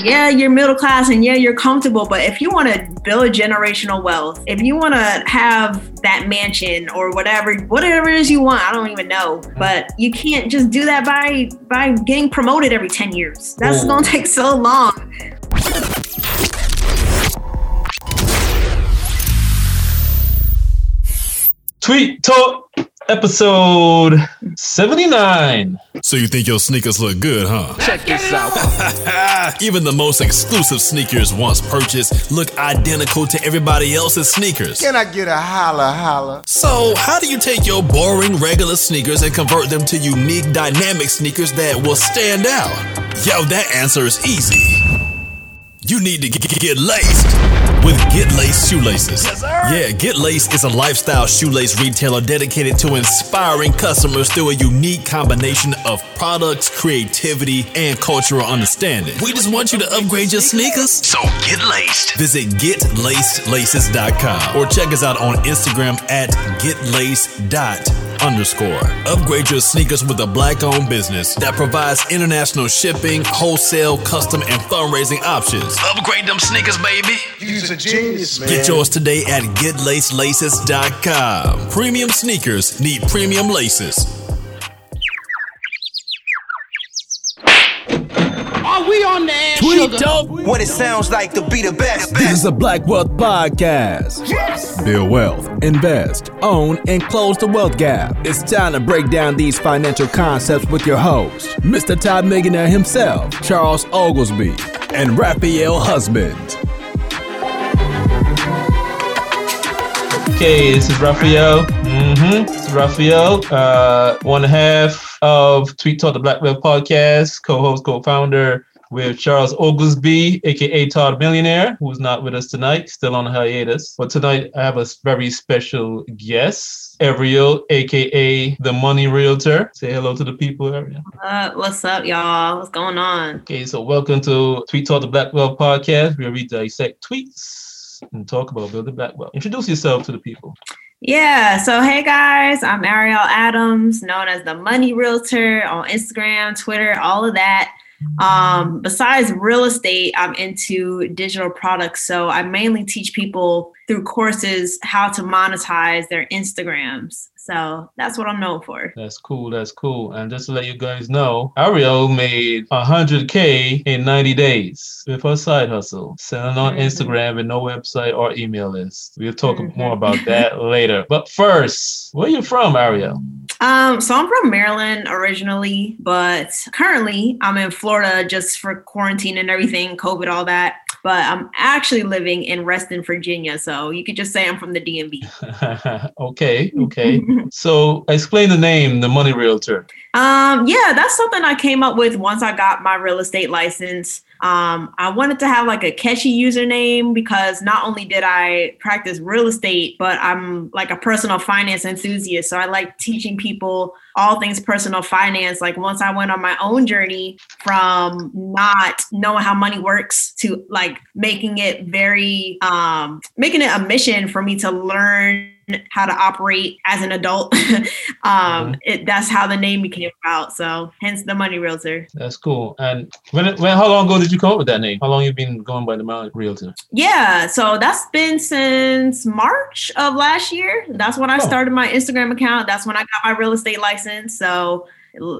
yeah, you're middle class and yeah, you're comfortable. But if you want to build generational wealth, if you want to have that mansion or whatever, whatever it is you want, I don't even know. But you can't just do that by by getting promoted every 10 years. That's Ooh. gonna take so long. Tweet Talk episode 79. So you think your sneakers look good, huh? Check this out. Even the most exclusive sneakers once purchased look identical to everybody else's sneakers. Can I get a holla holla? So, how do you take your boring regular sneakers and convert them to unique dynamic sneakers that will stand out? Yo, that answer is easy. You need to get, get laced with Get Laced shoelaces. yeah, Get Laced is a lifestyle shoelace retailer dedicated to inspiring customers through a unique combination of products, creativity, and cultural understanding. We just want you to upgrade your sneakers. So get laced. Visit getlacedlaces.com or check us out on Instagram at getlaced underscore. Upgrade your sneakers with a black owned business that provides international shipping, wholesale, custom, and fundraising options. Upgrade them sneakers, baby. You's a genius, man. Get yours today at getlacelaces.com. Premium sneakers need premium laces. Are we on the air, Tweet sugar? Talk. What it sounds like to be the best. This is a Black Wealth podcast. Build wealth, invest, own, and close the wealth gap. It's time to break down these financial concepts with your host, Mr. Todd Millionaire himself, Charles Oglesby, and Raphael Husband. Okay, this is Raphael. Mm-hmm. This is Raphael, uh, half of Tweet Talk the Black Web podcast, co-host, co-founder with Charles Oglesby, aka Todd Millionaire, who's not with us tonight, still on hiatus. But tonight I have a very special guest, Ariel, aka the Money Realtor. Say hello to the people, Ariel. Uh, what's up, y'all? What's going on? Okay, so welcome to Tweet Talk the Black Web podcast, where we dissect tweets and talk about building black wealth. Introduce yourself to the people. Yeah, so hey guys, I'm Ariel Adams, known as the Money Realtor on Instagram, Twitter, all of that. Um, besides real estate, I'm into digital products. So I mainly teach people through courses how to monetize their Instagrams. So that's what I'm known for. That's cool. That's cool. And just to let you guys know, Ariel made 100K in 90 days with her side hustle, selling on Mhm. Instagram with no website or email list. We'll talk Mhm. more about that later. But first, where are you from, Ariel? Um, so I'm from Maryland originally, but currently I'm in Florida just for quarantine and everything, COVID, all that. But I'm actually living in Reston, Virginia. So you could just say I'm from the DMV. okay, okay. so explain the name, the Money Realtor. Um, yeah, that's something I came up with once I got my real estate license. Um, I wanted to have like a catchy username because not only did I practice real estate, but I'm like a personal finance enthusiast. So I like teaching people all things personal finance. Like once I went on my own journey from not knowing how money works to like making it very um making it a mission for me to learn how to operate as an adult. um, it, that's how the name became about. So hence the money realtor. That's cool. And when, when, how long ago did you come up with that name? How long you been going by the Money Realtor? Yeah, so that's been since March of last year. That's when I Oh. started my Instagram account. That's when I got my real estate license. So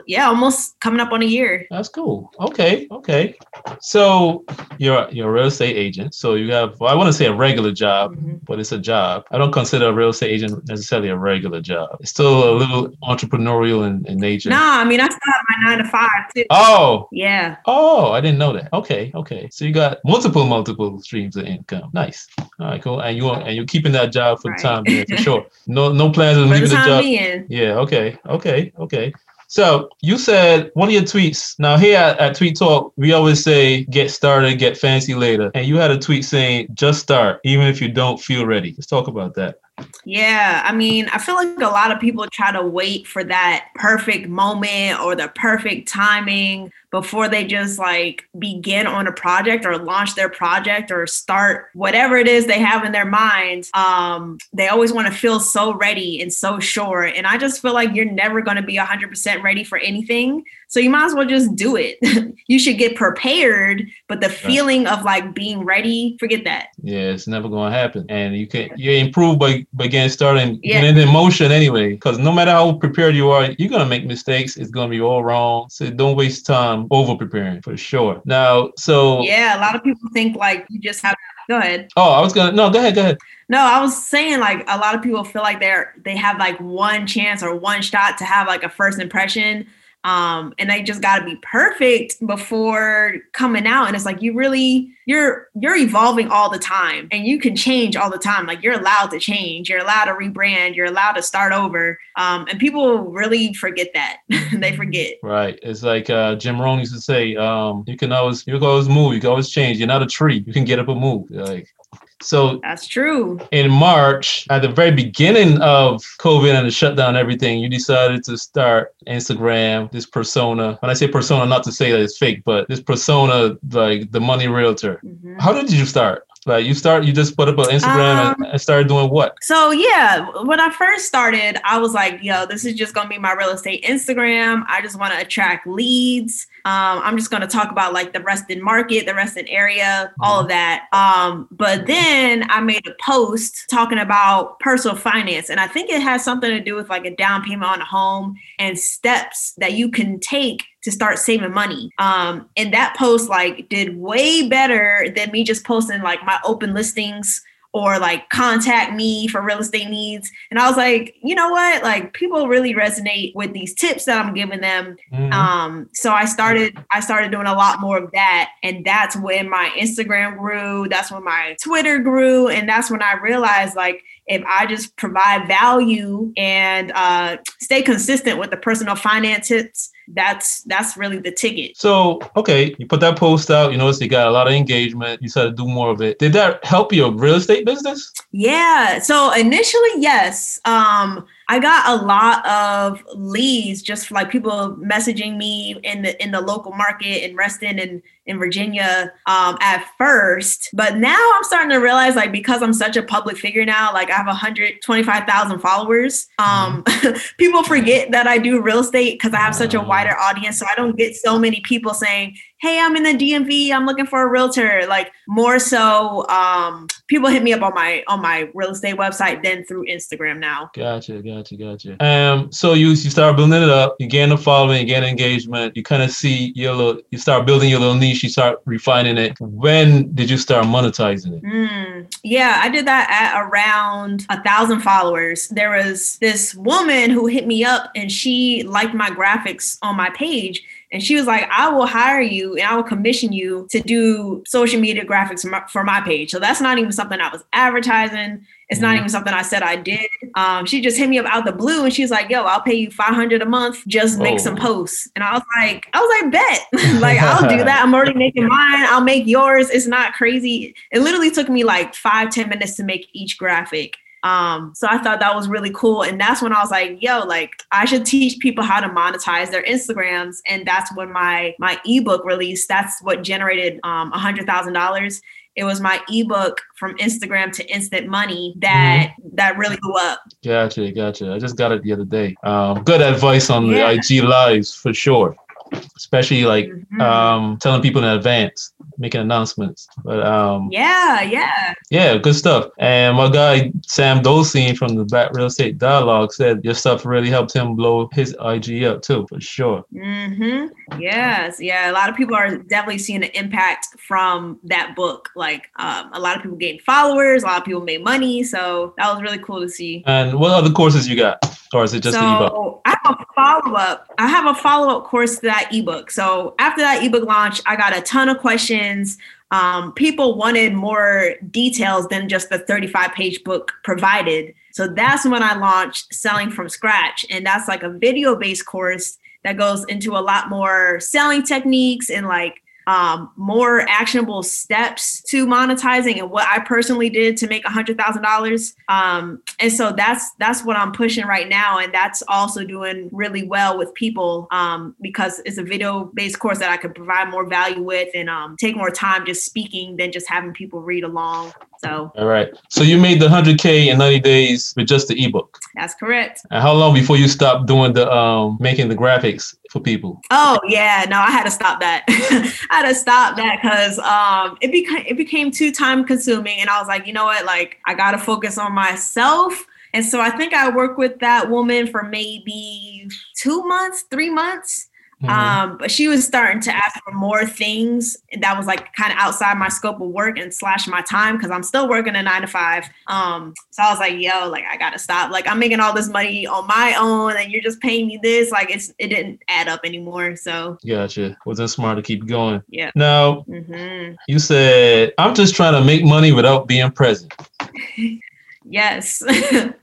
yeah, almost coming up on a year. That's cool. Okay, okay. So you're you're a real estate agent. So you have well, I want to say a regular job, Mhm. but it's a job. I don't consider a real estate agent necessarily a regular job. It's still a little entrepreneurial in, in nature. Nah, I mean I still have my nine to five too. Oh, Yeah. oh, I didn't know that. Okay, okay. So you got multiple, multiple streams of income. Nice. All right, cool. And you and you're keeping that job for Right. the time being for sure. No, no plans of leaving the the time job. being. Yeah, okay, okay, okay. So you said one of your tweets. Now here at, at Tweet Talk, we always say get started, get fancy later. And you had a tweet saying just start, even if you don't feel ready. Let's talk about that. Yeah, I mean, I feel like a lot of people try to wait for that perfect moment or the perfect timing. Before they just like begin on a project or launch their project or start whatever it is they have in their minds. Um, they always want to feel so ready and so sure. And I just feel like you're never going to be 100% ready for anything. So you might as well just do it. you should get prepared, but the feeling of like being ready, forget that. Yeah, it's never gonna happen. And you can you improve by by getting started Yeah. getting in motion anyway. Because no matter how prepared you are, you're gonna make mistakes. It's gonna be all wrong. So don't waste time over preparing for sure. Now, so Yeah, a lot of people think like you just have go ahead. oh, I was gonna no, go ahead, go ahead. No, I was saying like a lot of people feel like they're they have like one chance or one shot to have like a first impression. Um, and they just gotta be perfect before coming out. And it's like you really you're you're evolving all the time and you can change all the time. Like you're allowed to change, you're allowed to rebrand, you're allowed to start over. Um, and people really forget that. they forget. Right. It's like uh, Jim Rohn used to say, um, you can always you can always move, you can always change. You're not a tree. You can get up and move. Like so That's true. in March, at the very beginning of COVID and the shutdown and everything, you decided to start Instagram, this persona. When I say persona, not to say that it's fake, but this persona, like the money realtor. Mhm. How did you start? Like you start, you just put up on Instagram and, and started doing what? So yeah, when I first started, I was like, yo, this is just gonna be my real estate Instagram. I just want to attract leads. Um, I'm just gonna talk about like the Reston market, the Reston area, all of that. Um, but then I made a post talking about personal finance, and I think it has something to do with like a down payment on a home and steps that you can take to start saving money. Um, and that post like did way better than me just posting like my open listings or like contact me for real estate needs. And I was like, you know what? Like people really resonate with these tips that I'm giving them. Mhm. Um, so I started I started doing a lot more of that. And that's when my Instagram grew, that's when my Twitter grew, and that's when I realized like if I just provide value and uh, stay consistent with the personal finance tips, that's that's really the ticket. So, okay, you put that post out, you notice you got a lot of engagement, you started to do more of it. Did that help your real estate business? Yeah. So initially, yes. Um, I got a lot of leads, just like people messaging me in the in the local market in Reston and in Virginia um, at first. But now I'm starting to realize, like, because I'm such a public figure now, like I have 125,000 followers. Um, people forget that I do real estate because I have such a wider audience. So I don't get so many people saying, "Hey, I'm in the DMV. I'm looking for a realtor." Like more so, um, people hit me up on my on my real estate website than through Instagram now. Gotcha, gotcha, gotcha. Um, so you you start building it up, you gain a following, you gain engagement, you kind of see your little, you start building your little niche, you start refining it. When did you start monetizing it? Mm, yeah, I did that at around a thousand followers. There was this woman who hit me up and she liked my graphics on my page. And she was like, I will hire you and I will commission you to do social media graphics for my page. So that's not even something I was advertising. It's not even something I said I did. Um, she just hit me up out the blue and she's like, yo, I'll pay you 500 a month. Just make some Oh. posts. And I was like, I was like, bet. like, I'll do that. I'm already making mine. I'll make yours. It's not crazy. It literally took me like five, ten minutes to make each graphic. Um, so I thought that was really cool. And that's when I was like, yo, like I should teach people how to monetize their Instagrams. And that's when my my ebook released. That's what generated um a hundred thousand dollars. It was my ebook from Instagram to instant money that that really blew up. Gotcha, gotcha. I just got it the other day. Um, good advice on Yeah. the IG lives for sure. Especially like Mhm. um, telling people in advance, making announcements. But um, yeah, yeah. Yeah, good stuff. And my guy Sam Dolcine from the Black Real Estate Dialogue said your stuff really helped him blow his IG up too, for sure. Mm-hmm. Yes, yeah. A lot of people are definitely seeing an impact from that book. Like um, a lot of people gained followers, a lot of people made money. So that was really cool to see. And what other courses you got, or is it just the ebook? so I have a follow up. I have a follow up course to that ebook. So after that ebook launch, I got a ton of questions. Um, people wanted more details than just the 35 page book provided. So that's when I launched Selling from Scratch. And that's like a video based course that goes into a lot more selling techniques and like um, more actionable steps to monetizing and what I personally did to make a hundred thousand dollars. Um, and so that's that's what I'm pushing right now, and that's also doing really well with people um, because it's a video based course that I could provide more value with and um, take more time just speaking than just having people read along. So All right. So you made the 100K in 90 days with just the ebook. that's correct. And how long before you stopped doing the um making the graphics for people? Oh yeah, no, I had to stop that. I had to stop that because um, it became it became too time consuming, and I was like, you know what, like I gotta focus on myself. And so I think I worked with that woman for maybe two months, three months. Mhm. Um, but she was starting to ask for more things that was like kind of outside my scope of work and slash my time because I'm still working a nine to five. Um, so I was like, yo, like I gotta stop. Like I'm making all this money on my own and you're just paying me this. Like it's it didn't add up anymore. So Gotcha. Wasn't smart to keep going. yeah. Now hmm you said I'm just trying to make money without being present. Yes.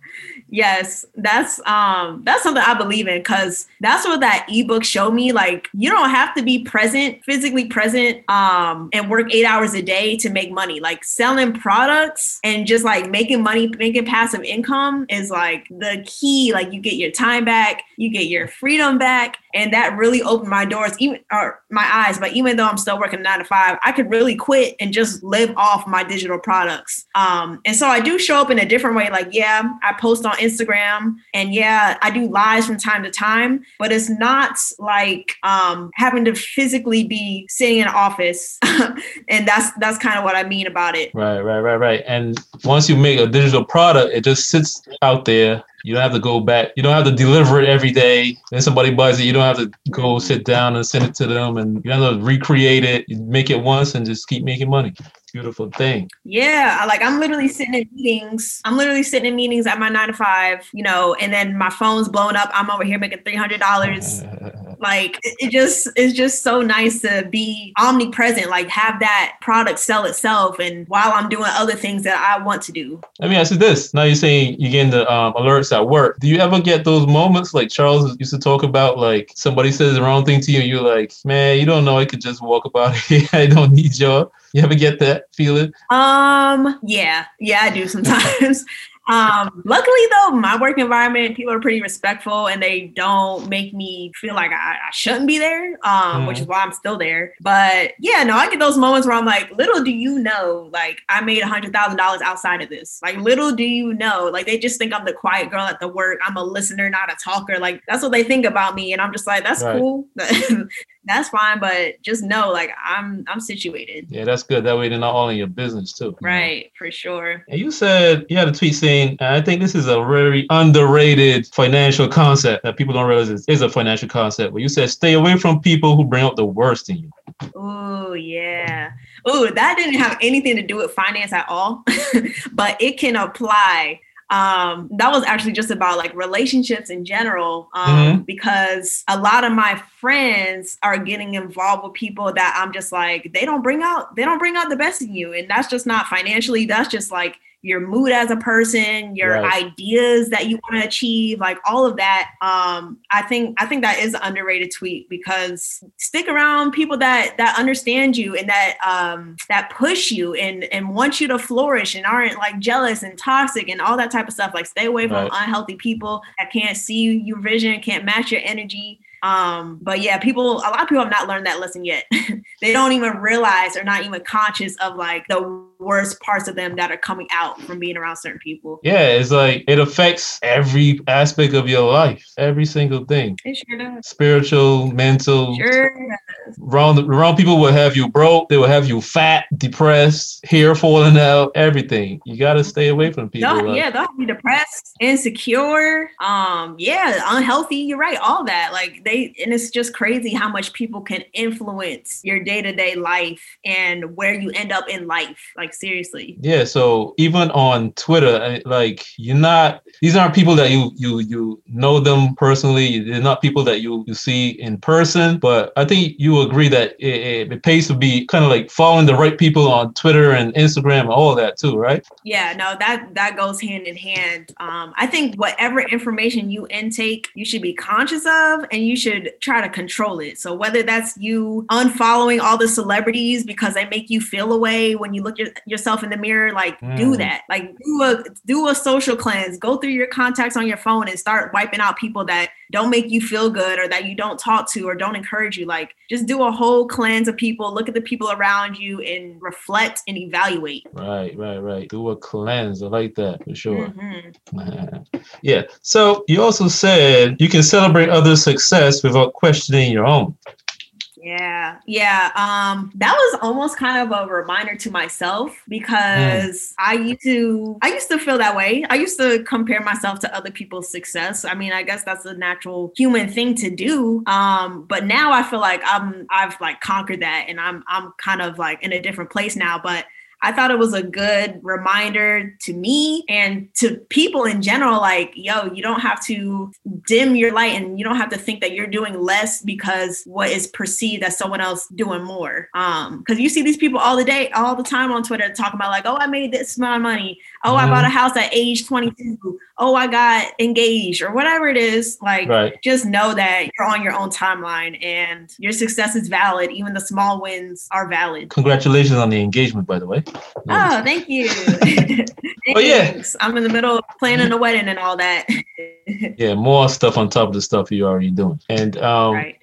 yes. That's um that's something I believe in because that's what that ebook showed me. Like you don't have to be present, physically present, um, and work eight hours a day to make money. Like selling products and just like making money, making passive income is like the key. Like you get your time back, you get your freedom back. And that really opened my doors, even or my eyes. But even though I'm still working nine to five, I could really quit and just live off my digital products. Um, and so I do show up in a different way. Like, yeah, I post on Instagram, and yeah, I do lives from time to time. But it's not like um, having to physically be sitting in an office, and that's that's kind of what I mean about it. Right, right, right, right. And once you make a digital product, it just sits out there. You don't have to go back. You don't have to deliver it every day. Then somebody buys it. You don't have to go sit down and send it to them, and you don't have to recreate it. You make it once and just keep making money. Beautiful thing. Yeah, I- like I'm literally sitting in meetings. I'm literally sitting in meetings at my nine to five, you know, and then my phone's blowing up. I'm over here making three hundred dollars. Like it, just it's just so nice to be omnipresent, like have that product sell itself, and while I'm doing other things that I want to do. Let me ask you this. Now you're saying you're getting the um, alerts at work. Do you ever get those moments like Charles used to talk about, like somebody says the wrong thing to you, and you're like, man, you don't know I could just walk about here. I don't need y'all. You ever get that feeling? Um, yeah, yeah, I do sometimes. um, luckily though, my work environment, people are pretty respectful and they don't make me feel like I, I shouldn't be there. Um, which is why I'm still there. But yeah, no, I get those moments where I'm like, little do you know, like I made a hundred thousand dollars outside of this. Like little do you know, like they just think I'm the quiet girl at the work. I'm a listener, not a talker. Like that's what they think about me. And I'm just like, that's Right. cool. that's fine. But just know, like I'm I'm situated. Yeah, that's good. That way they're not all in your business too. you know? Right, for sure. And you said you had a tweet saying, I think this is a very underrated financial concept that people don't realize is, is a financial concept. But you said stay away from people who bring out the worst in you. Oh yeah. Oh, that didn't have anything to do with finance at all, but it can apply. Um, that was actually just about like relationships in general, um, because a lot of my friends are getting involved with people that I'm just like they don't bring out they don't bring out the best in you, and that's just not financially. That's just like your mood as a person, your Right. ideas that you want to achieve, like all of that. Um, I think I think that is an underrated tweet because stick around people that that understand you and that um that push you and and want you to flourish and aren't like jealous and toxic and all that type of stuff. Like stay away from Right. unhealthy people that can't see your vision, can't match your energy. Um, but yeah, people, a lot of people have not learned that lesson yet. they don't even realize or not even conscious of like the worst parts of them that are coming out from being around certain people. Yeah, it's like it affects every aspect of your life, every single thing. It sure does. Spiritual, mental. Sure does. Wrong, wrong people will have you broke. They will have you fat, depressed, hair falling out, everything. You gotta stay away from people. They'll, like- yeah, they'll be depressed, insecure, um, yeah, unhealthy. You're right, all that. Like they, and it's just crazy how much people can influence your day to day life and where you end up in life. Like Like seriously. Yeah, so even on Twitter, like you're not these aren't people that you you you know them personally. They're not people that you you see in person. But I think you agree that it, it, pays to be kind of like following the right people on Twitter and Instagram and all that too, right? Yeah, no, that that goes hand in hand. Um, I think whatever information you intake, you should be conscious of, and you should try to control it. So whether that's you unfollowing all the celebrities because they make you feel a way when you look yourself in the mirror, like do Mm. that. Like do a do a social cleanse. Go through your contacts on your phone and start wiping out people that don't make you feel good or that you don't talk to or don't encourage you. Like just do a whole cleanse of people. Look at the people around you and reflect and evaluate. Right, right, right. Do a cleanse. I like that for sure. Mhm. yeah. So you also said you can celebrate others' success without questioning your own. Yeah, yeah. Um, that was almost kind of a reminder to myself because I used to I used to feel that way. I used to compare myself to other people's success. I mean, I guess that's a natural human thing to do. Um, but now I feel like I'm I've like conquered that and I'm I'm kind of like in a different place now. But I thought it was a good reminder to me and to people in general like, yo, you don't have to dim your light and you don't have to think that you're doing less because what is perceived as someone else doing more. Um, because you see these people all the day, all the time on Twitter talking about like, oh, I made this amount of money. Oh, I bought a house at age 22. Oh, I got engaged or whatever it is. Like, Right. just know that you're on your own timeline and your success is valid. Even the small wins are valid. Congratulations on the engagement, by the way. Oh, thank you. Oh, yeah. I'm in the middle of planning a wedding and all that. Yeah, more stuff on top of the stuff you're already doing. And um right.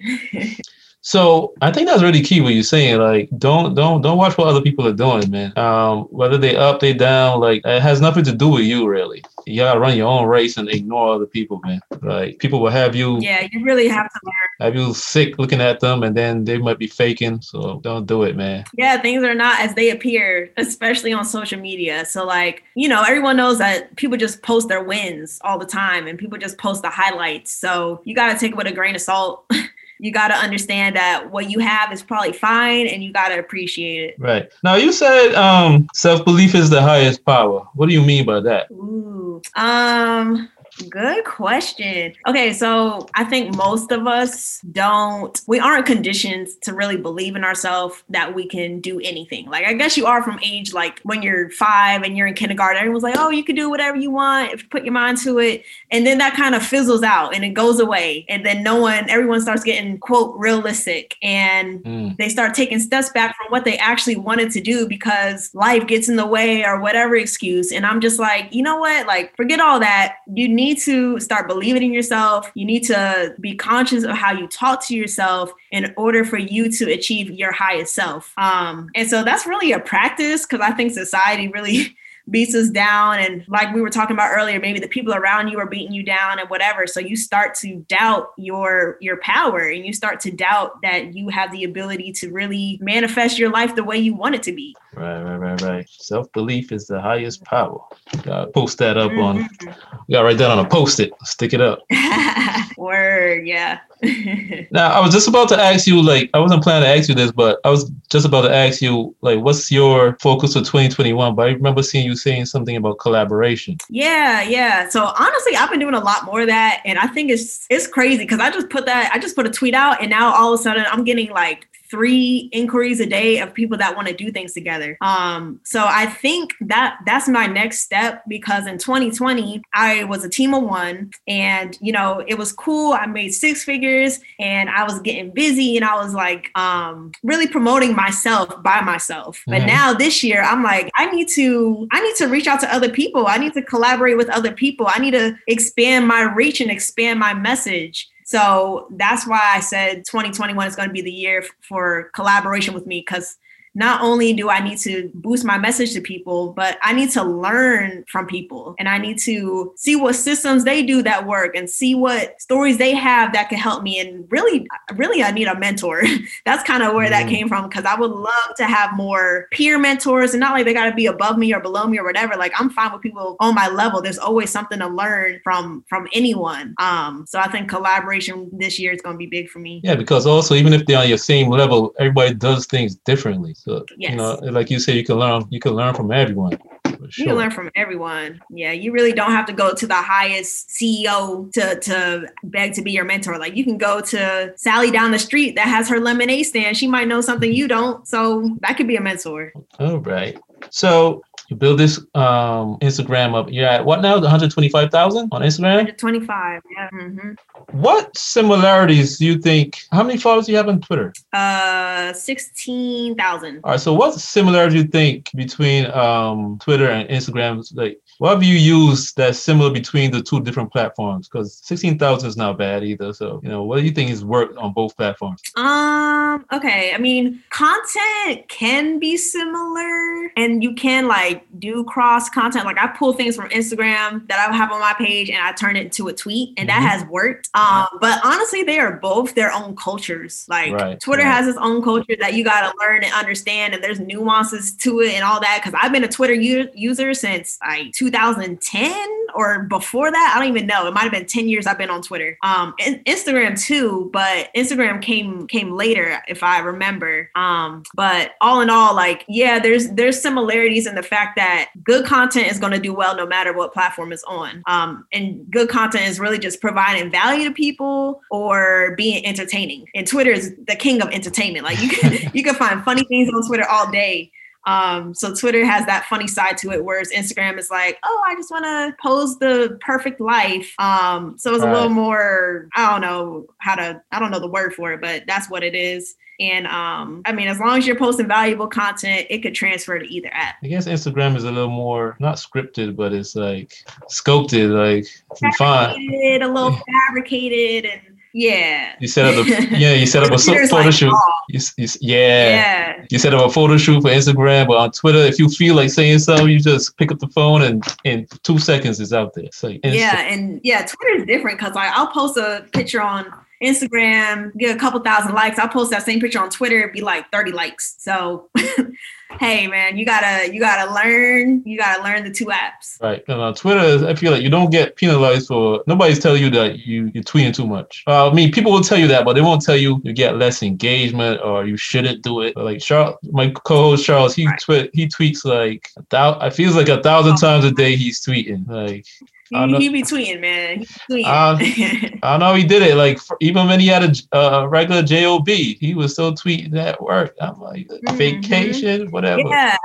So I think that's really key what you're saying. Like, don't don't don't watch what other people are doing, man. Um, whether they up, they down, like it has nothing to do with you, really. You gotta run your own race and ignore other people, man. Like people will have you Yeah, you really have to learn. have you sick looking at them, and then they might be faking. So don't do it, man. Yeah, things are not as they appear, especially on social media. So, like, you know, everyone knows that people just post their wins all the time and people just post the highlights. So, you got to take it with a grain of salt. you got to understand that what you have is probably fine and you got to appreciate it. Right now, you said um, self belief is the highest power. What do you mean by that? Ooh. Um good question. Okay, so I think most of us don't we aren't conditioned to really believe in ourselves that we can do anything. Like I guess you are from age like when you're 5 and you're in kindergarten everyone's like, "Oh, you can do whatever you want if you put your mind to it." And then that kind of fizzles out and it goes away and then no one everyone starts getting quote realistic and Mm, they start taking steps back from what they actually wanted to do because life gets in the way or whatever excuse. And I'm just like, you know what? Like, forget all that. You need to start believing in yourself. You need to be conscious of how you talk to yourself in order for you to achieve your highest self. Um, and so that's really a practice because I think society really beats us down and like we were talking about earlier maybe the people around you are beating you down and whatever so you start to doubt your your power and you start to doubt that you have the ability to really manifest your life the way you want it to be right, right, right, right. Self belief is the highest power. Gotta post that up on. Mm-hmm. Gotta write that on a post it. Stick it up. word yeah Now, I was just about to ask you, like, I wasn't planning to ask you this, but I was just about to ask you, like, what's your focus for 2021? But I remember seeing you saying something about collaboration. Yeah, yeah. So honestly, I've been doing a lot more of that, and I think it's it's crazy because I just put that I just put a tweet out, and now all of a sudden I'm getting like three inquiries a day of people that want to do things together. Um, so I think that that's my next step because in 2020 I was a team of one, and you know it was cool. I made six figures, and I was getting busy, and I was like um, really promoting myself by myself. But Mhm. now this year I'm like I need to I need to reach out to other people. I need to collaborate with other people. I need to expand my reach and expand my message. So that's why I said 2021 is going to be the year for collaboration with me because not only do I need to boost my message to people, but I need to learn from people and I need to see what systems they do that work and see what stories they have that can help me. And really, really, I need a mentor. That's kind of where that Mm. came from because I would love to have more peer mentors and not like they got to be above me or below me or whatever. Like I'm fine with people on my level. There's always something to learn from from anyone. Um, so I think collaboration this year is going to be big for me. Yeah, because also, even if they're on your same level, everybody does things differently. So Yes. you know, like you say, you can learn. You can learn from everyone. For You can learn from everyone. Yeah, you really don't have to go to the highest CEO to to beg to be your mentor. Like you can go to Sally down the street that has her lemonade stand. She might know something you don't. So that could be a mentor. All right. So you build this um Instagram up. You're at what now? 125,000 on Instagram. 25. Yeah. hmm What similarities do you think? How many followers do you have on Twitter? Uh, sixteen thousand. All right. So what similarities do you think between um Twitter and Instagram? Like, what have you used that's similar between the two different platforms? Because 16,000 is not bad either. So you know, what do you think has worked on both platforms? Um, okay. I mean, content can be similar and you can like do cross content. Like I pull things from Instagram that I have on my page and I turn it into a tweet and that Mhm. has worked. Um, but honestly, they are both their own cultures. Like Right, Twitter right. has its own culture that you got to learn and understand and there's nuances to it and all that. Cause I've been a Twitter u- user since like 2010 or before that. I don't even know. It might have been 10 years I've been on Twitter. Um, in- Instagram too, but Instagram came came later if I remember. Um, but all in all, like yeah, there's there's similarities in the fact that good content is going to do well no matter what platform it's on. Um, and good content is really just providing value to people or being entertaining. And Twitter is the king of entertainment. Like you can you can find funny things on Twitter all day. Um, so Twitter has that funny side to it, whereas Instagram is like, oh, I just want to pose the perfect life. Um, so it's a little more, I don't know how to, I don't know the word for it, but that's what it is. And um, I mean, as long as you're posting valuable content, it could transfer to either app. I guess Instagram is a little more not scripted, but it's like sculpted, like refined. A little fabricated, and yeah. You set up the yeah, you set up a photo like shoot. raw. You, you, yeah. Yeah. You set up a photo shoot for Instagram, but on Twitter, if you feel like saying something, you just pick up the phone and in two seconds it's out there. Like instant. Yeah, and yeah, Twitter is different because like I'll post a picture on Instagram, get a couple thousand likes. I'll post that same picture on Twitter, it'd be like 30 likes. So hey man, you gotta you gotta learn, you gotta learn the two apps. Right. And on Twitter, I feel like you don't get penalized for nobody's telling you that you, you're tweeting too much. Uh, I mean, people will tell you that, but they won't tell you you get less engagement or you shouldn't do it. But like Charles, my co-host Charles, he Right. tweet he tweets like a thou- I feels like a thousand times a day he's tweeting. Like He, I know- he be tweeting, man. He tweeting. I know he did it. Like even when he had a uh, regular job, he was still tweeting at work. I'm like Mhm. vacation, whatever. yeah.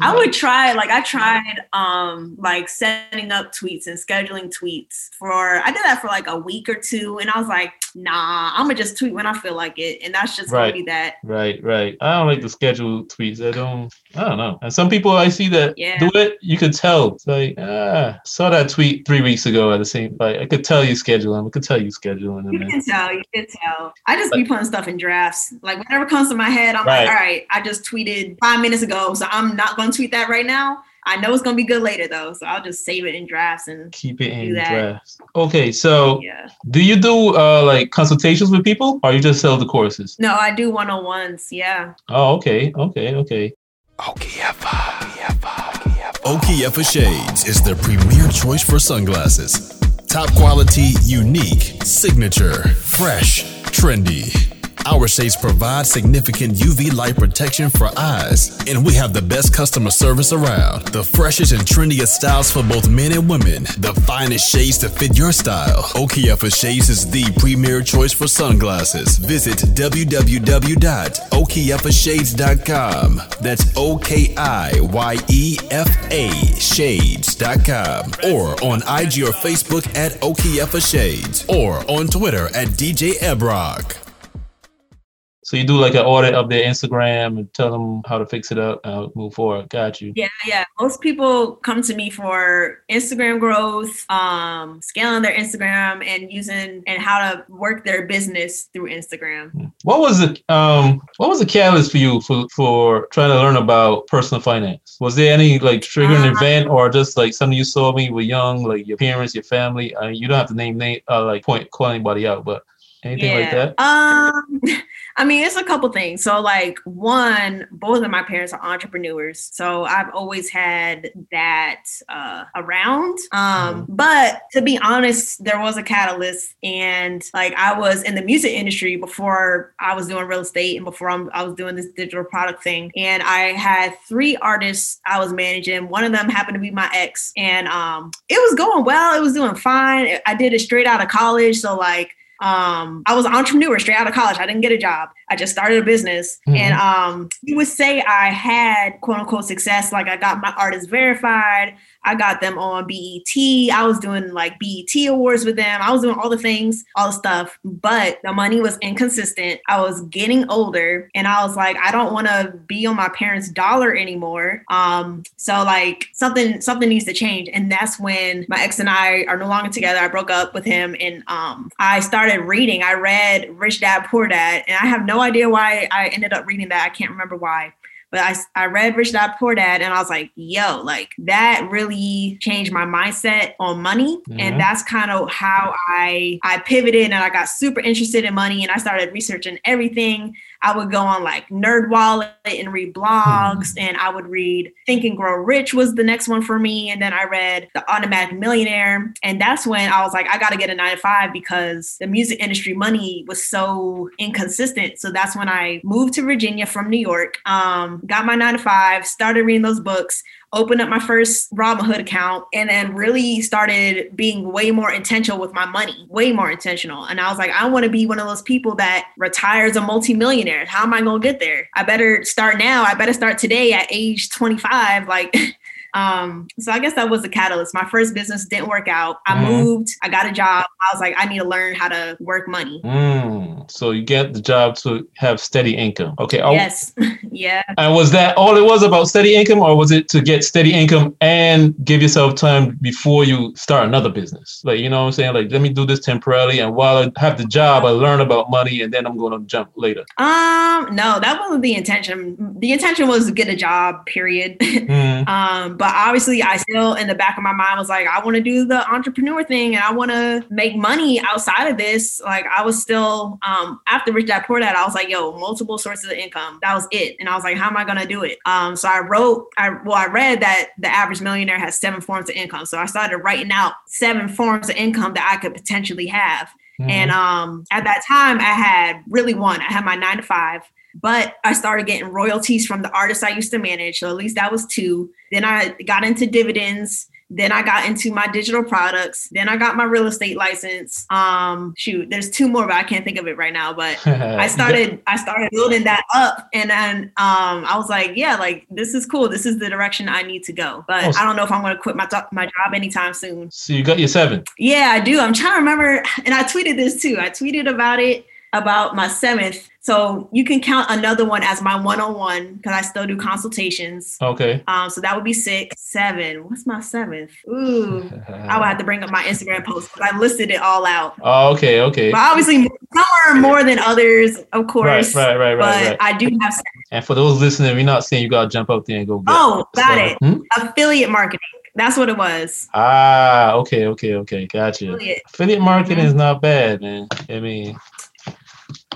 I would try like I tried um like setting up tweets and scheduling tweets for I did that for like a week or two and I was like, nah, I'm gonna just tweet when I feel like it. And that's just Right. gonna be that. Right, right. I don't like the scheduled tweets. I don't. I don't know. And some people I see that Yeah. do it, you could tell. It's like, ah, saw that tweet three weeks ago at the same. Like, I could tell you scheduling. I could tell you scheduling. You can tell, you can tell. I just be putting stuff in drafts. Like whatever comes to my head, I'm Right. like, all right, I just tweeted five minutes ago, so I'm not gonna tweet that right now. I know it's gonna be good later though, so I'll just save it in drafts and keep it in that. drafts. Okay, so yeah. do you do uh like consultations with people, or you just sell the courses? No, I do one on ones. Yeah. Oh, okay, okay, okay. Okiyefa Shades is the premier choice for sunglasses. Top quality, unique, signature, fresh, trendy. Our shades provide significant UV light protection for eyes, and we have the best customer service around. The freshest and trendiest styles for both men and women. The finest shades to fit your style. Okiyefa Shades is the premier choice for sunglasses. Visit www.okiyefashades.com. That's O K I Y E F A Shades.com. Or on IG or Facebook at Okiyefa Shades. Or on Twitter at DJ Ebrock. So you do like an audit of their Instagram and tell them how to fix it up and move forward. Got you. Yeah, yeah. Most people come to me for Instagram growth, um, scaling their Instagram and using and how to work their business through Instagram. What was the um what was the catalyst for you for for trying to learn about personal finance? Was there any like triggering Uh, event or just like something you saw when you were young, like your parents, your family? Uh, you don't have to name name uh, like point call anybody out, but anything like that? Um, I mean, it's a couple things. So, like, one, both of my parents are entrepreneurs. So, I've always had that uh, around. Um, But to be honest, there was a catalyst. And, like, I was in the music industry before I was doing real estate and before I'm, I was doing this digital product thing. And I had three artists I was managing. One of them happened to be my ex. And um, it was going well, it was doing fine. I did it straight out of college. So, like, um i was an entrepreneur straight out of college. I didn't get a job. I just started a business. Mhm. and um you would say i had quote unquote success. Like i got my artists verified. I got them on bet i was doing like bet awards with them. I was doing all the things all the stuff. But the money was inconsistent. I was getting older. And i was like i don't want to be on my parents dollar anymore. Um so like something something needs to change. And that's when my ex and i are no longer together. I broke up with him. And um i started reading i read rich dad poor dad and i have no idea why i ended up reading that i can't remember why but I, I read Rich Dad Poor Dad and I was like, yo, like that really changed my mindset on money. Mhm. And that's kind of how I I pivoted and I got super interested in money and I started researching everything. I would go on like Nerd Wallet and read blogs and I would read Think and Grow Rich was the next one for me. And then I read The Automatic Millionaire. And that's when I was like, I got to get a nine to five because the music industry money was so inconsistent. So that's when I moved to Virginia from New York, um, got my nine to five, started reading those books, opened up my first Robinhood account, and then really started being way more intentional with my money, way more intentional. And I was like, I want to be one of those people that retires a multimillionaire. How am I going to get there? I better start now. I better start today at age 25. Like, um, so I guess that was the catalyst. My first business didn't work out. I Mhm. moved, I got a job. I was like, I need to learn how to work money. Mm, so you get the job to have steady income. Okay. oh, Yes. yeah. And was that all it was about steady income, or was it to get steady income and give yourself time before you start another business? Like, you know what I'm saying? Like, let me do this temporarily, and while I have the job, I learn about money, and then I'm going to jump later. Um, no, that wasn't the intention. The intention was to get a job, period. Mm, um, but obviously I still in the back of my mind was like, I want to do the entrepreneur thing and I want to make money outside of this. Like I was still um after Rich Dad Poor Dad, I was like, yo, multiple sources of income. That was it. And I was like, how am I gonna do it? Um, so I wrote, I well, I read that the average millionaire has seven forms of income. So I started writing out seven forms of income that I could potentially have. mhm. And um, at that time, I had really one. I had my nine to five, but I started getting royalties from the artists I used to manage. So at least that was two. Then I got into dividends. Then I got into my digital products. Then I got my real estate license. Um, shoot, there's two more, but I can't think of it right now. But I started I started building that up and then um I was like, yeah, like this is cool. This is the direction I need to go. But Oh, I don't know if I'm going to quit my jo- my job anytime soon. So you got your seven. Yeah, I do. I'm trying to remember, and I tweeted this too. I tweeted about it about my seventh. So you can count another one as my one-on-one because I still do consultations. Okay. Um, so that would be six, seven. What's my seventh? Ooh, I would have to bring up my Instagram post because I listed it all out. Oh, okay, okay. But obviously, some are more than others, of Right, course. right, right, But right, right. I do have. seven. And for those listening, we're not saying you gotta jump out there and go get Oh, got it. Hmm? Affiliate marketing. That's what it was. Ah, okay, okay, okay. Gotcha. Affiliate. Affiliate marketing Mhm. is not bad, man. I mean,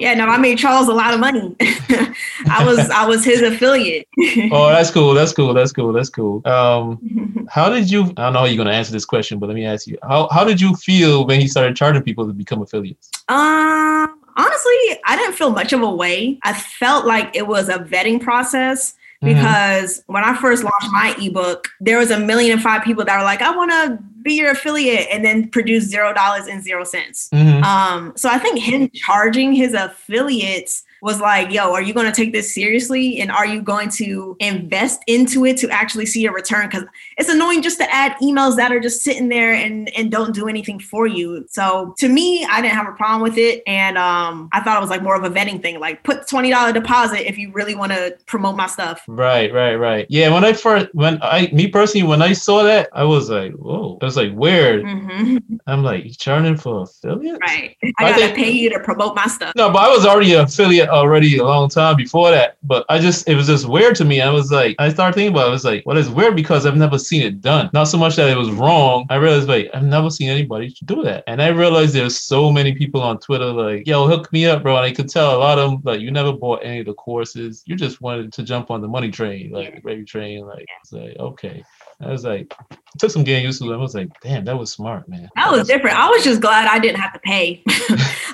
Yeah, no, I made Charles a lot of money. I was I was his affiliate. oh, that's cool. That's cool. That's cool. That's cool. Um, how did you? I don't know how you're gonna answer this question, but let me ask you: how how did you feel when he started charging people to become affiliates? Um, honestly, I didn't feel much of a way. I felt like it was a vetting process Mhm. because when I first launched my ebook, there was a million and five people that were like, I want to be your affiliate and then produce zero dollars and zero cents. Mhm. Um, so I think him charging his affiliates was like, yo, are you going to take this seriously? And are you going to invest into it to actually see a return? Because it's annoying just to add emails that are just sitting there and, and don't do anything for you. So to me, I didn't have a problem with it. And um, I thought it was like more of a vetting thing, like put $20 deposit if you really want to promote my stuff. Right, right, right. Yeah, when I first, when I, me personally, when I saw that, I was like, whoa. I was like, weird. hmm I'm like, charging for affiliates? Right. I I got to pay you to promote my stuff. No, but I was already an affiliate already a long time before that, but I just it was just weird to me. I was like, I started thinking about it. I was like, well, it's weird because I've never seen it done. Not so much that it was wrong. I realized like I've never seen anybody do that, and I realized there's so many people on Twitter like, yo, hook me up, bro. And I could tell a lot of them like you never bought any of the courses. You just wanted to jump on the money train, like the gravy train. Like it's like okay. I was like, it took some getting used to. it. I was like, damn, that was smart, man. That was different. I was just glad I didn't have to pay.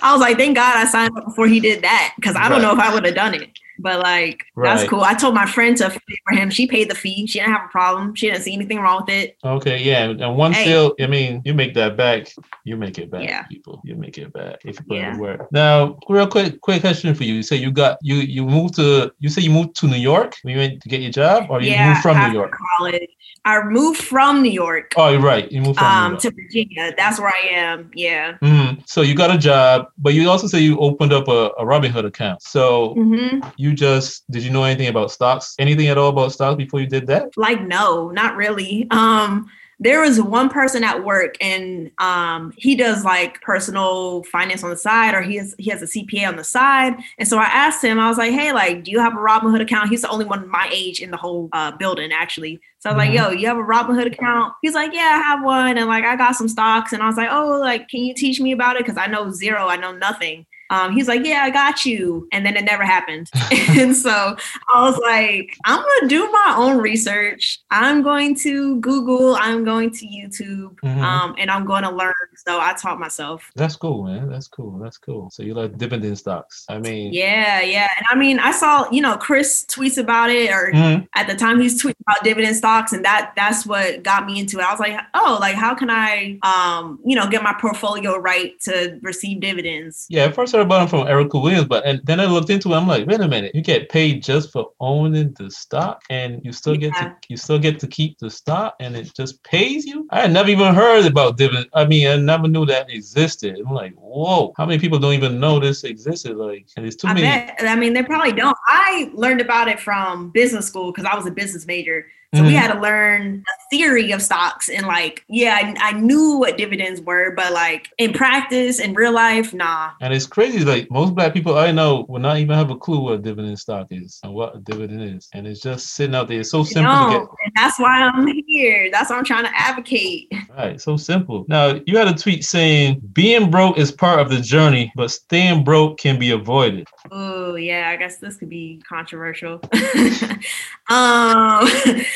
I was like, thank God I signed up before he did that because I don't Right. know if I would have done it. But like, that's cool. I told my friend to pay for him. She paid the fee. She didn't have a problem. She didn't see anything wrong with it. Okay, yeah, and one Hey. sale, I mean, you make that back, you make it back, Yeah. people. You make it back if you put in Yeah. the work. Now, real quick, quick question for you. You say you got you you moved to you say you moved to New York when you went to get your job, or you yeah, moved from New York? college. I moved from New York Oh, you're right. You moved from New um York. to Virginia. That's where I am. Yeah. Mhm. So you got a job, but you also say you opened up a, a Robinhood account. So hmm you just did you know anything about stocks? Anything at all about stocks before you did that? Like, no, not really. Um, there was one person at work and um he does like personal finance on the side or he has he has a CPA on the side. And so I asked him, I was like, hey, like, do you have a Robinhood account? He's the only one my age in the whole uh, building, actually. So I was Mhm. like, yo, you have a Robinhood account? He's like, yeah, I have one. And like, I got some stocks. And I was like, oh, like, can you teach me about it? Because I know zero, I know nothing. Um, he's like, yeah, I got you. And then it never happened. and so I was like, I'm gonna do my own research. I'm going to Google, I'm going to YouTube, Mhm. um, and I'm going to learn. So I taught myself. That's cool, man. That's cool. That's cool. So you like dividend stocks. I mean, Yeah, yeah. And I mean, I saw, you know, Chris tweets about it, or Mhm. at the time he's tweeting about dividend stocks, and that that's what got me into it. I was like, oh, like how can I um, you know, get my portfolio right to receive dividends? Yeah, first heard about them from Erica Williams, but and then I looked into it. I'm like, wait a minute, you get paid just for owning the stock, and you still get to you still get to keep the stock, and it just pays you. I had never even heard about dividend. I mean, I never knew that existed. I'm like, whoa, how many people don't even know this existed? Like, and there's too I many. bet. I mean, they probably don't. I learned about it from business school because I was a business major. So we Mhm. had to learn the theory of stocks and like, yeah, I, I knew what dividends were, but like in practice, in real life, nah. And it's crazy. Like most black people I know will not even have a clue what a dividend stock is and what a dividend is, and it's just sitting out there. It's so You simple to know, get. and that's why I'm here. That's why I'm trying to advocate. Right, so simple. Now you had a tweet saying being broke is part of the journey, but staying broke can be avoided. Oh yeah, I guess this could be controversial. um,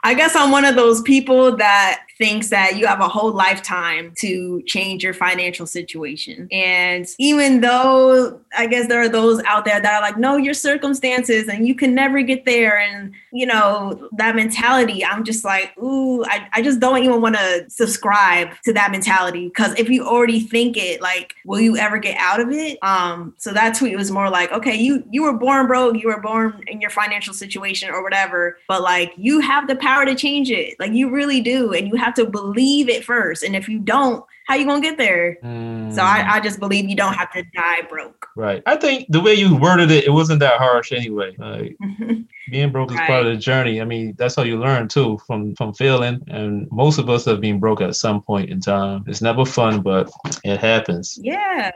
I guess I'm one of those people that thinks that you have a whole lifetime to change your financial situation. And even though I guess there are those out there that are like, no, your circumstances and you can never get there. And, you know, that mentality, I'm just like, ooh, I, I just don't even want to subscribe to that mentality. Cause if you already think it, like, will you ever get out of it? Um, so that tweet was more like, okay, you you were born broke, you were born in your financial situation or whatever, but like you have the power to change it. Like you really do. And you have to believe it first. And if you don't, how you gonna get there? So Mm, I, I just believe you don't have to die broke. right. I think the way you worded it, it wasn't that harsh anyway. Like being broke is part of the journey. I mean, that's how you learn too from from failing. And most of us have been broke at some point in time. It's never fun, but it happens. yeah.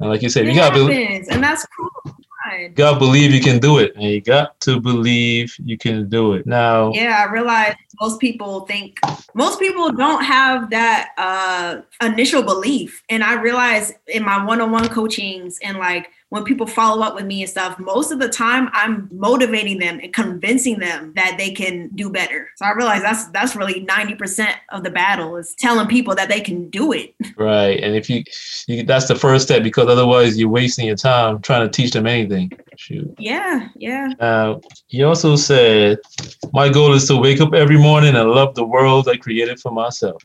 And like you said, It you gotta believe. happens, and that's cool. Fine. You gotta believe you can do it, and you got to believe you can do it. Now, Yeah, I realize most people think most people don't have that uh initial belief. And I realize in my one-on-one coachings and like when people follow up with me and stuff, most of the time I'm motivating them and convincing them that they can do better. So I realize that's that's really 90% of the battle is telling people that they can do it. right, and if you, you, that's the first step because otherwise you're wasting your time trying to teach them anything. Shoot. Yeah, yeah. He also said, "My goal is to wake up every morning and love the world I created for myself."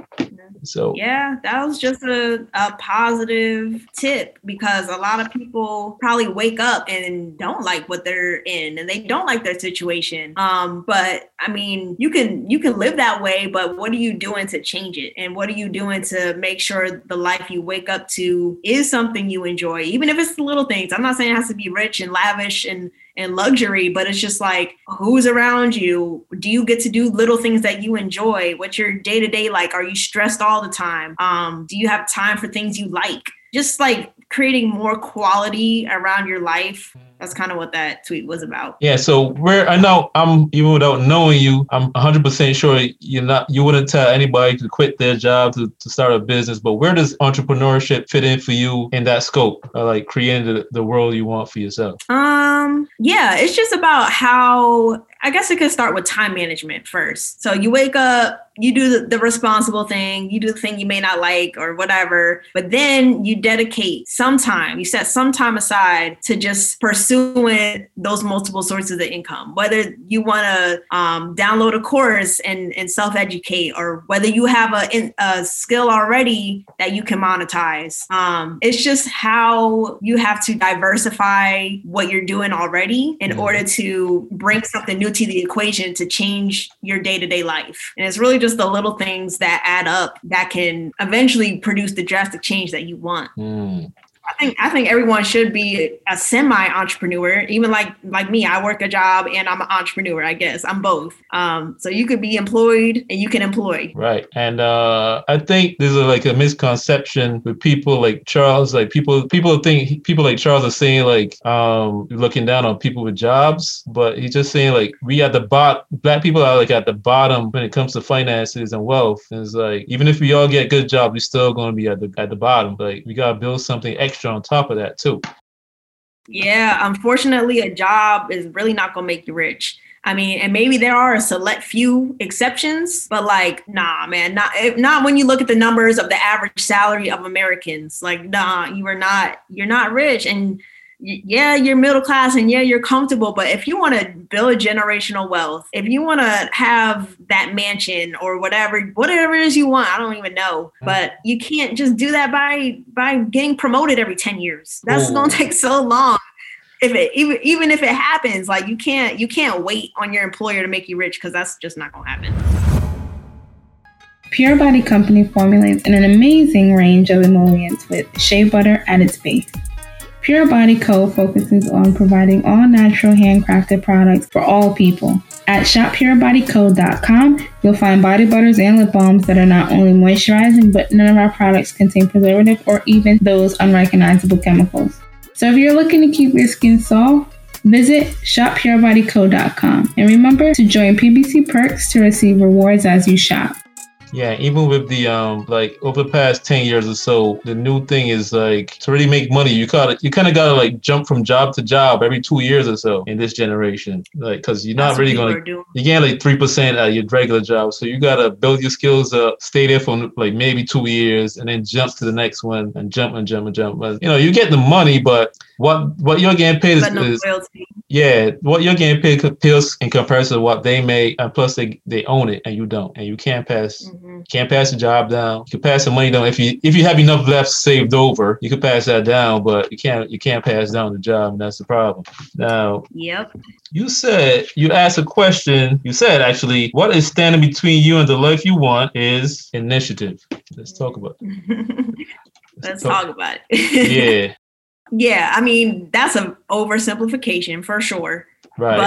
So, Yeah, that was just a, a positive tip because a lot of people probably wake up and don't like what they're in and they don't like their situation. Um, but I mean, you can you can live that way, but what are you doing to change it? And what are you doing to make sure the life you wake up to is something you enjoy, even if it's the little things. I'm not saying it has to be rich and lavish and and luxury, but it's just like who's around you? Do you get to do little things that you enjoy? What's your day to day like? Are you stressed all the time? Um, do you have time for things you like? Just like creating more quality around your life that's kind of what that tweet was about. Yeah, so where I know I'm even without knowing you, I'm 100% sure you're not you wouldn't tell anybody to quit their job to, to start a business. But where does entrepreneurship fit in for you in that scope, of like creating the, the world you want for yourself? Um, yeah, it's just about how I guess it could start with time management first. So you wake up, you do the, the, responsible thing, you do the thing you may not like or whatever, but then you dedicate some time, you set some time aside to just pursuing those multiple sources of income. Whether you want to um, download a course and, and self educate, or whether you have a, a skill already that you can monetize. Um, it's just how you have to diversify what you're doing already in mm-hmm. order to bring something new to the equation to change your day to day life. And it's really just the little things that add up that can eventually produce the drastic change that you want. Mm. I think I think everyone should be a semi entrepreneur. Even like like me, I work a job and I'm an entrepreneur. I guess I'm both. Um, so you could be employed and you can employ. Right, and uh, I think there's a, like a misconception with people like Charles. Like people people think people like Charles are saying like um looking down on people with jobs, but he's just saying like we at the bot black people are like at the bottom when it comes to finances and wealth. And it's like even if we all get good jobs, we're still going to be at the at the bottom. Like we gotta build something extra extra on top of that too. Yeah, unfortunately, a job is really not gonna make you rich. I mean, and maybe there are a select few exceptions, but like, nah, man, not not when you look at the numbers of the average salary of Americans. Like, nah, you are not, you're not rich, and yeah, you're middle class and yeah, you're comfortable. But if you want to build generational wealth, if you want to have that mansion or whatever, whatever it is you want, I don't even know. But you can't just do that by by getting promoted every 10 years. That's gonna take so long. If it even even if it happens, like you can't you can't wait on your employer to make you rich because that's just not gonna happen. Pure Body Company formulates an amazing range of emollients with shea butter at its base. Pure Body Co. focuses on providing all natural handcrafted products for all people. At shoppurebodyco.com, you'll find body butters and lip balms that are not only moisturizing, but none of our products contain preservative or even those unrecognizable chemicals. So if you're looking to keep your skin soft, visit shoppurebodyco.com and remember to join PBC Perks to receive rewards as you shop. Yeah, even with the um like over the past ten years or so, the new thing is like to really make money, you gotta you kind of gotta like jump from job to job every two years or so in this generation, like because you're not That's really gonna you get like three percent at your regular job, so you gotta build your skills up, stay there for like maybe two years, and then jump to the next one and jump and jump and jump. But, you know, you get the money, but what what you're getting paid is, no is yeah, what you're getting pills in comparison to what they make, and plus they they own it and you don't, and you can't pass mm-hmm. can't pass the job down. You can pass the money down if you if you have enough left saved over, you can pass that down, but you can't you can't pass down the job, and that's the problem. Now, yep. You said you asked a question. You said actually, what is standing between you and the life you want is initiative. Let's talk about. It. Let's, talk about it. yeah. Yeah, I mean, that's an oversimplification for sure. Right.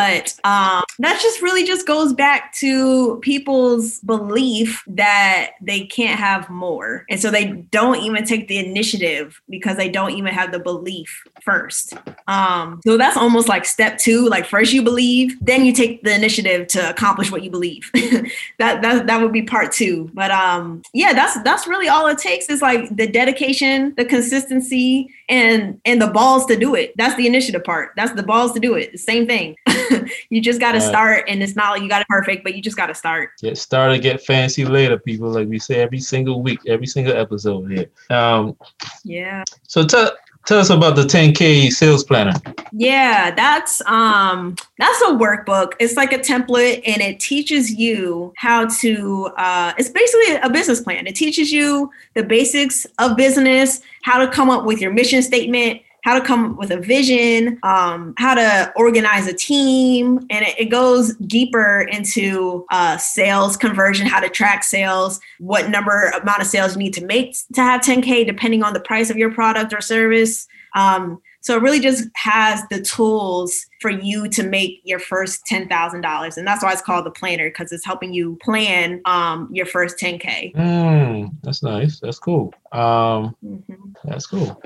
But um, that just really just goes back to people's belief that they can't have more. And so they don't even take the initiative because they don't even have the belief first. Um, so that's almost like step two. Like first you believe, then you take the initiative to accomplish what you believe. that, that that would be part two. But um, yeah, that's that's really all it takes is like the dedication, the consistency, and and the balls to do it. That's the initiative part. That's the balls to do it. Same thing. you just got to right. start, and it's not like you got it perfect, but you just got to start. Get started, get fancy later, people. Like we say every single week, every single episode here. Um, yeah. So tell tell us about the 10k sales planner. Yeah that's um that's a workbook. It's like a template and it teaches you how to uh it's basically a business plan. It teaches you the basics of business how to come up with your mission statement how to come up with a vision, um, how to organize a team, and it, it goes deeper into uh, sales conversion, how to track sales, what number amount of sales you need to make to have 10k, depending on the price of your product or service. Um, So it really just has the tools for you to make your first ten thousand dollars, and that's why it's called the planner because it's helping you plan um, your first ten k. Mm, that's nice. That's cool. Um, That's cool.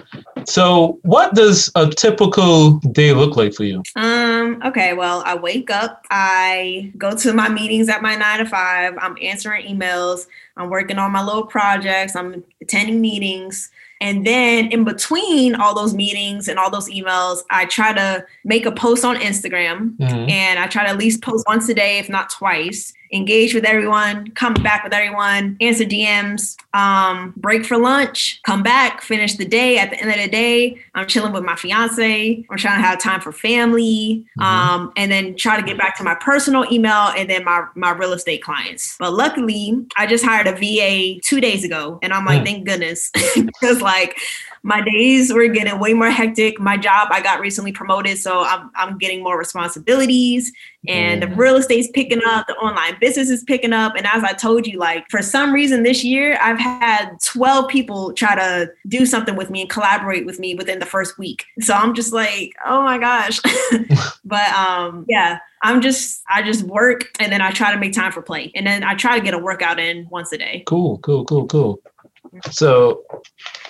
So, what does a typical day look like for you? Um, okay, well, I wake up, I go to my meetings at my nine to five, I'm answering emails, I'm working on my little projects, I'm attending meetings. And then in between all those meetings and all those emails, I try to make a post on Instagram Mhm. and I try to at least post once a day, if not twice. Engage with everyone, come back with everyone, answer DMs, um, break for lunch, come back, finish the day. At the end of the day, I'm chilling with my fiance. I'm trying to have time for family, um, and then try to get back to my personal email and then my my real estate clients. But luckily, I just hired a VA two days ago, and I'm like, Mm. thank goodness, because like my days were getting way more hectic. My job, I got recently promoted, so I'm I'm getting more responsibilities, and the Mm. real estate's picking up, the online business is picking up, and as I told you, like for some reason this year, I've had 12 people try to do something with me and collaborate with me within the first week. So I'm just like, oh my gosh. but um, yeah, I'm just I just work and then I try to make time for play, and then I try to get a workout in once a day. Cool, cool, cool, cool. So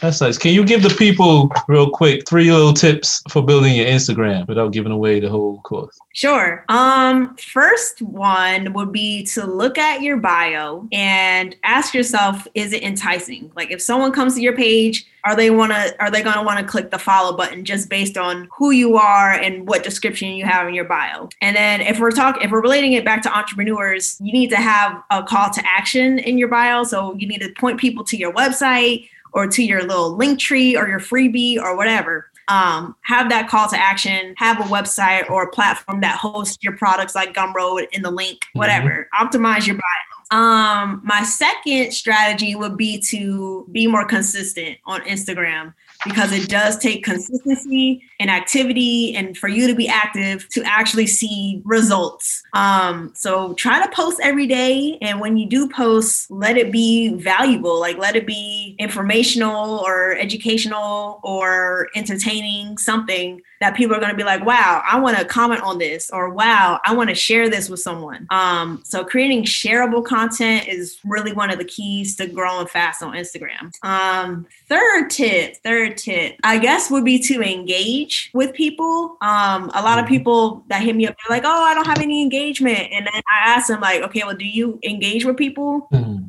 that's nice. Can you give the people real quick three little tips for building your Instagram without giving away the whole course? Sure. Um, first one would be to look at your bio and ask yourself, is it enticing? Like if someone comes to your page, are they wanna are they gonna want to click the follow button just based on who you are and what description you have in your bio? And then if we're talking if we're relating it back to entrepreneurs, you need to have a call to action in your bio. So you need to point people to your website or to your little Linktree or your freebie or whatever um, have that call to action, have a website or a platform that hosts your products like Gumroad in the link, whatever. Optimize your bio. Um, my second strategy would be to be more consistent on Instagram because it does take consistency and activity and for you to be active to actually see results. Um, so try to post every day. And when you do post, let it be valuable, like let it be informational or educational or entertaining, something that people are going to be like, wow, I want to comment on this, or wow, I want to share this with someone. Um, so creating shareable content is really one of the keys to growing fast on Instagram. Um, third tip, third tip, I guess would be to engage with people. Um, a lot of people that hit me up, they're like, oh, I don't have any engagement. And then I ask them like, okay, well, do you engage with people?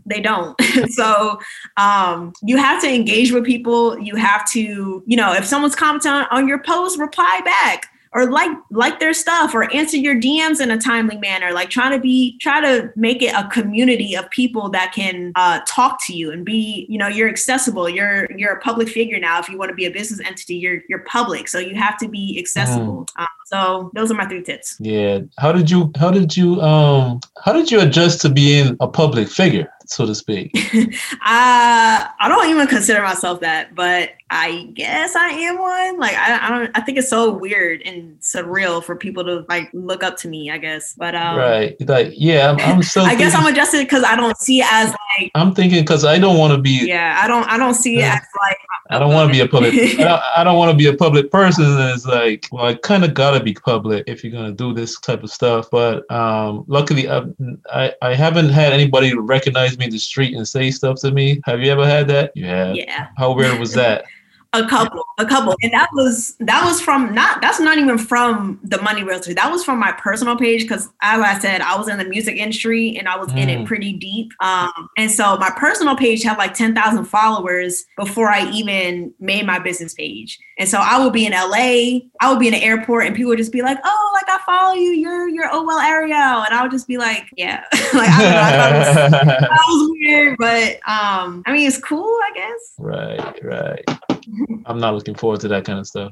They don't. so um, you have to engage with people. You have to, you know, if someone's commenting on, on your post, reply back or like like their stuff or answer your DMs in a timely manner. Like trying to be try to make it a community of people that can uh, talk to you and be, you know, you're accessible. You're you're a public figure now. If you want to be a business entity, you're you're public, so you have to be accessible. Um, so those are my three tips. Yeah. How did you how did you um how did you adjust to being a public figure, so to speak? Uh, I don't even consider myself that, but I guess I am one. Like I, I don't. I think it's so weird and surreal for people to like look up to me. I guess, but um, right. Like, yeah, I'm, I'm still I guess I'm adjusted because I don't see it as like. I'm thinking because I don't want to be Yeah, I don't. I don't see it as like. I don't want to be a public. I don't, I don't want to be a public person. And it's like, well, I kind of gotta be public if you're gonna do this type of stuff. But um, luckily, I, I I haven't had anybody recognize me in the street and say stuff to me. Have you ever had that? You have. Yeah. How weird was that? A couple, a couple, and that was that was from not that's not even from the money realtor. That was from my personal page because, as I said, I was in the music industry and I was in it Mm. pretty deep. Um, and so my personal page had like ten thousand followers before I even made my business page. And so I would be in LA, I would be in the airport, and people would just be like, "Oh, like I follow you. You're you're oh well Ariel," and I would just be like, "Yeah." like I don't know, I was, that was weird, but um, I mean, it's cool, I guess. Right, right. I'm not looking forward to that kind of stuff.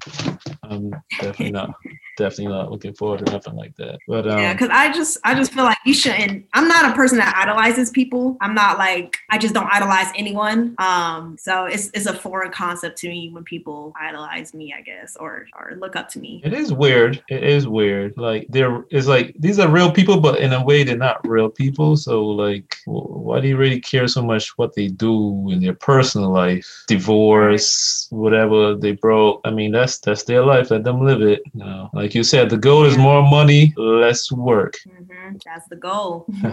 I'm definitely not, definitely not looking forward to nothing like that. But um, Yeah, because I just I just feel like you shouldn't. I'm not a person that idolizes people. I'm not like I just don't idolize anyone. Um, so it's it's a foreign concept to me when people idolize me, I guess, or or look up to me. It is weird. It is weird. Like there is like these are real people, but in a way they're not real people. So like, why do you really care so much what they do in their personal life? Divorce, whatever they broke. I mean, that's that's their life. Let them live it. You know, like you said, the goal is more money, less work. Mhm, That's the goal.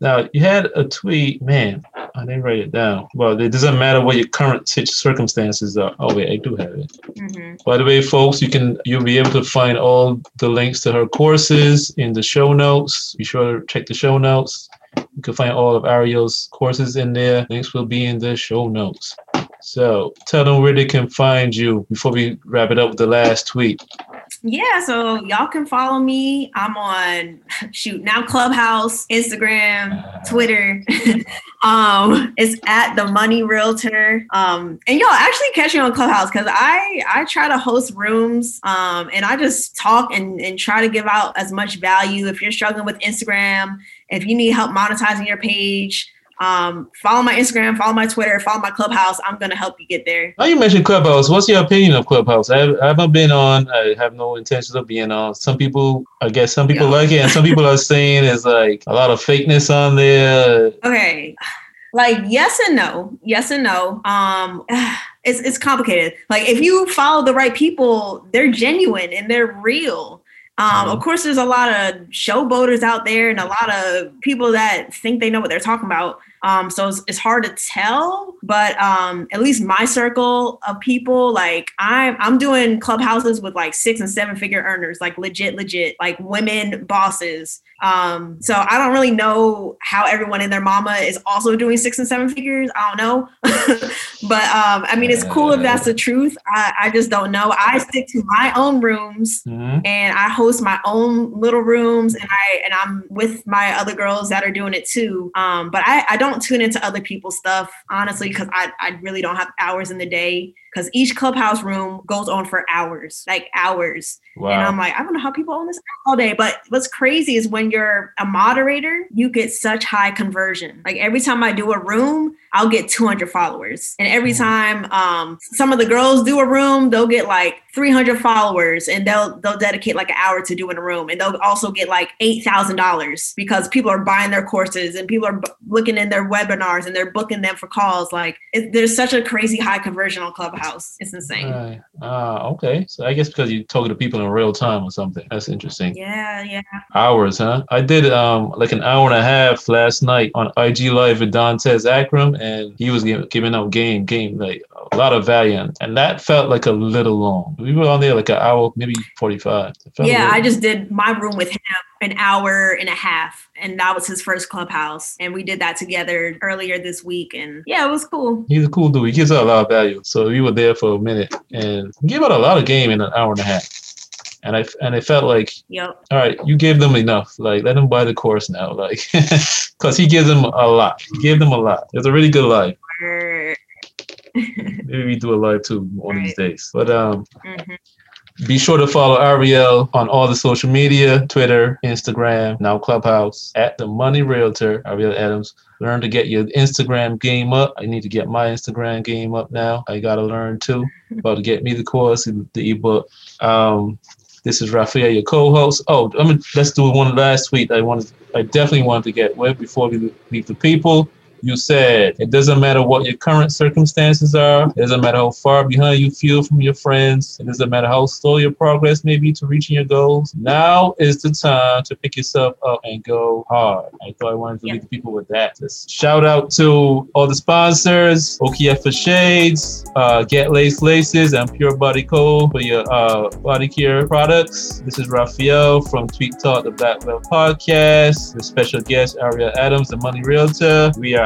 now you had a tweet, man. I didn't write it down. Well, it doesn't matter what your current circumstances are. Oh wait, I do have it. Mhm. By the way, folks, you can you'll be able to find all the links to her courses in the show notes. Be sure to check the show notes. You can find all of Ariel's courses in there. Links will be in the show notes. So tell them where they can find you before we wrap it up with the last tweet. Yeah, so y'all can follow me. I'm on shoot now Clubhouse, Instagram, Twitter. um, it's at the Money Realtor. Um, and y'all actually catch me on Clubhouse because I I try to host rooms. Um, and I just talk and and try to give out as much value. If you're struggling with Instagram, if you need help monetizing your page. Um, follow my Instagram, follow my Twitter, follow my Clubhouse. I'm gonna help you get there. Now you mentioned Clubhouse. What's your opinion of Clubhouse? I, I haven't been on. I have no intentions of being on. Some people, I guess, some people Yeah. like it, and some people are saying it's like a lot of fakeness on there. Okay. Like yes and no. Yes and no. Um it's it's complicated. Like if you follow the right people, they're genuine and they're real. Um, of course, there's a lot of showboaters out there and a lot of people that think they know what they're talking about. Um, so it's, it's hard to tell, but um, at least my circle of people, like I'm, I'm doing clubhouses with like six and seven figure earners, like legit, legit, like women bosses. Um, so I don't really know how everyone and their mama is also doing six and seven figures. I don't know, but um, I mean, it's cool if that's the truth. I, I just don't know. I stick to my own rooms Mhm. and I host my own little rooms and I and I'm with my other girls that are doing it too. Um, but I, I don't tune into other people's stuff honestly because I, I really don't have hours in the day because each clubhouse room goes on for hours, like hours. Wow. And I'm like, I don't know how people own this all day. But what's crazy is when you're a moderator, you get such high conversion. Like every time I do a room, I'll get 200 followers. And every time um, some of the girls do a room, they'll get like 300 followers and they'll they'll dedicate like an hour to doing a room and they'll also get like $8,000 because people are buying their courses and people are b- looking in their webinars and they're booking them for calls like it, there's such a crazy high conversion on Clubhouse. It's insane. Right. Ah, okay. So I guess because you're talking to people in real time or something. That's interesting. Yeah, yeah. Hours, huh? I did um like an hour and a half last night on IG Live with Dantes Akram, and he was giving, giving out game, game like a lot of value, and- and that felt like a little long. We were on there like an hour, maybe forty five. Yeah, I just did my room with him an hour and a half, and that was his first clubhouse. And we did that together earlier this week, and yeah, it was cool. He's a cool dude. He gives out a lot of value. So we were there for a minute and gave out a lot of game in an hour and a half. And I and it felt like Yep. all right, you gave them enough. Like, let them buy the course now. Like, because he gives them a lot. He gave them a lot. It's a really good live. Er, Maybe we do a live too one of these days. But um, mhm. Be sure to follow Ariel on all the social media: Twitter, Instagram, now Clubhouse at the Money Realtor. Ariel Adams. Learn to get your Instagram game up. I need to get my Instagram game up now. I gotta learn too. About to get me the course, the ebook. Um, this is Raphael, your co-host. Oh, I mean, let's do one last tweet. I wanted, I definitely wanted to get with before we leave the people. You said it doesn't matter what your current circumstances are. It doesn't matter how far behind you feel from your friends. It doesn't matter how slow your progress may be to reaching your goals. Now is the time to pick yourself up and go hard. I thought I wanted to leave the people with that. Just shout out to all the sponsors: Okiyefa Shades, uh, Get Lace Laces, and Pure Body Co. for your uh, body care products. This is Raphael from Tweet Talk, the Black Belt Podcast. The special guest Ariel Adams, the Money Realtor. We are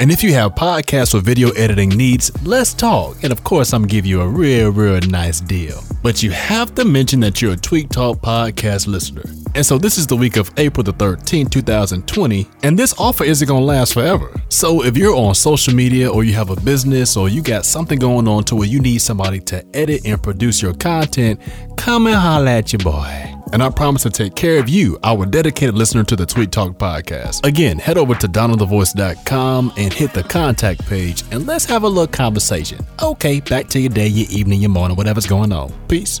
And if you have podcast or video editing needs, let's talk. And of course, I'm gonna give you a real, real nice deal. But you have to mention that you're a Tweet Talk podcast listener. And so this is the week of April the 13th, 2020, and this offer isn't going to last forever. So if you're on social media or you have a business or you got something going on to where you need somebody to edit and produce your content, come and holla at your boy. And I promise to take care of you, our dedicated listener to the Tweet Talk podcast. Again, head over to donaldthevoice.com and hit the contact page and let's have a little conversation. Okay, back to your day, your evening, your morning, whatever's going on. Peace.